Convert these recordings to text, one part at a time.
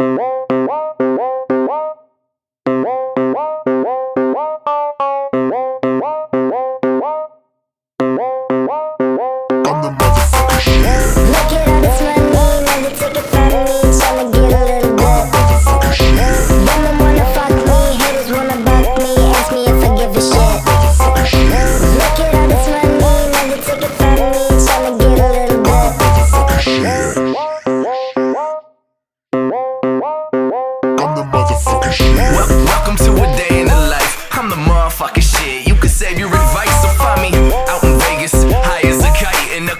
I'm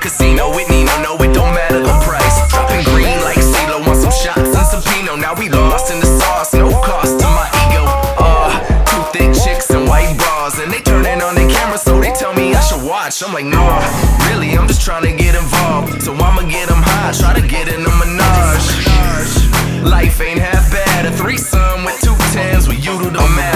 casino with Nino. No, it don't matter the price. Dropping green like CeeLo, want some shots and some Pinot. Now we lost in the sauce, no cost to my ego. Uh, two thick chicks and white bras, and they turning on their camera, so they tell me I should watch. I'm like, nah, really, I'm just trying to get involved. So I'ma get them high, try to get in a menage. Life ain't half bad. A threesome with two tens with you do the math,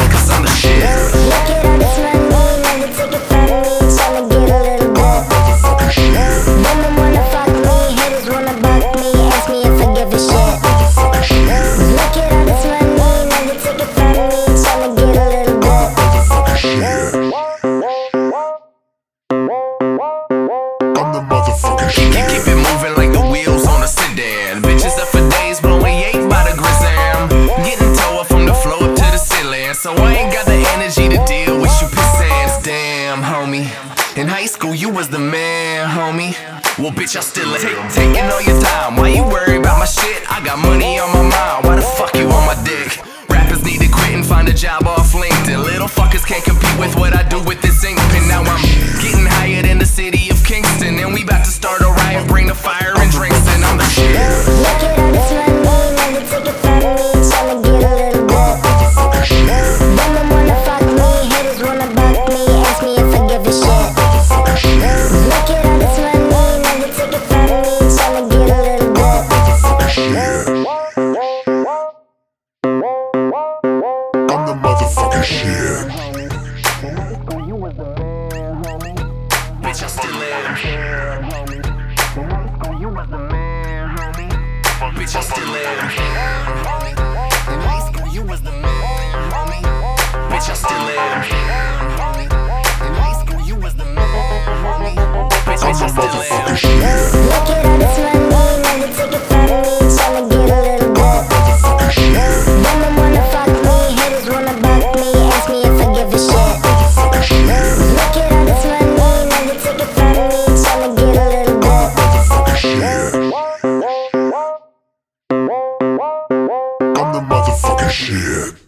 In high school, you was the man, homie. Well, bitch, I still ain't. Taking all your time. Why you worry about my shit? I got money on my mind. Why the fuck you on my dick? Rappers need to quit and find a job off LinkedIn. Little fuckers can't compete with what I do with this ink pen. Now I'm getting higher than the city of Kingston. And we about to start a riot, bring the fire and drinks, and I'm the shit. Look at all this money, never take it from me. Shit. Bitch, I still am. Bitch, I still am. In high school, you was the man, homie. Bitch, I still am. I'm motherfucker shit.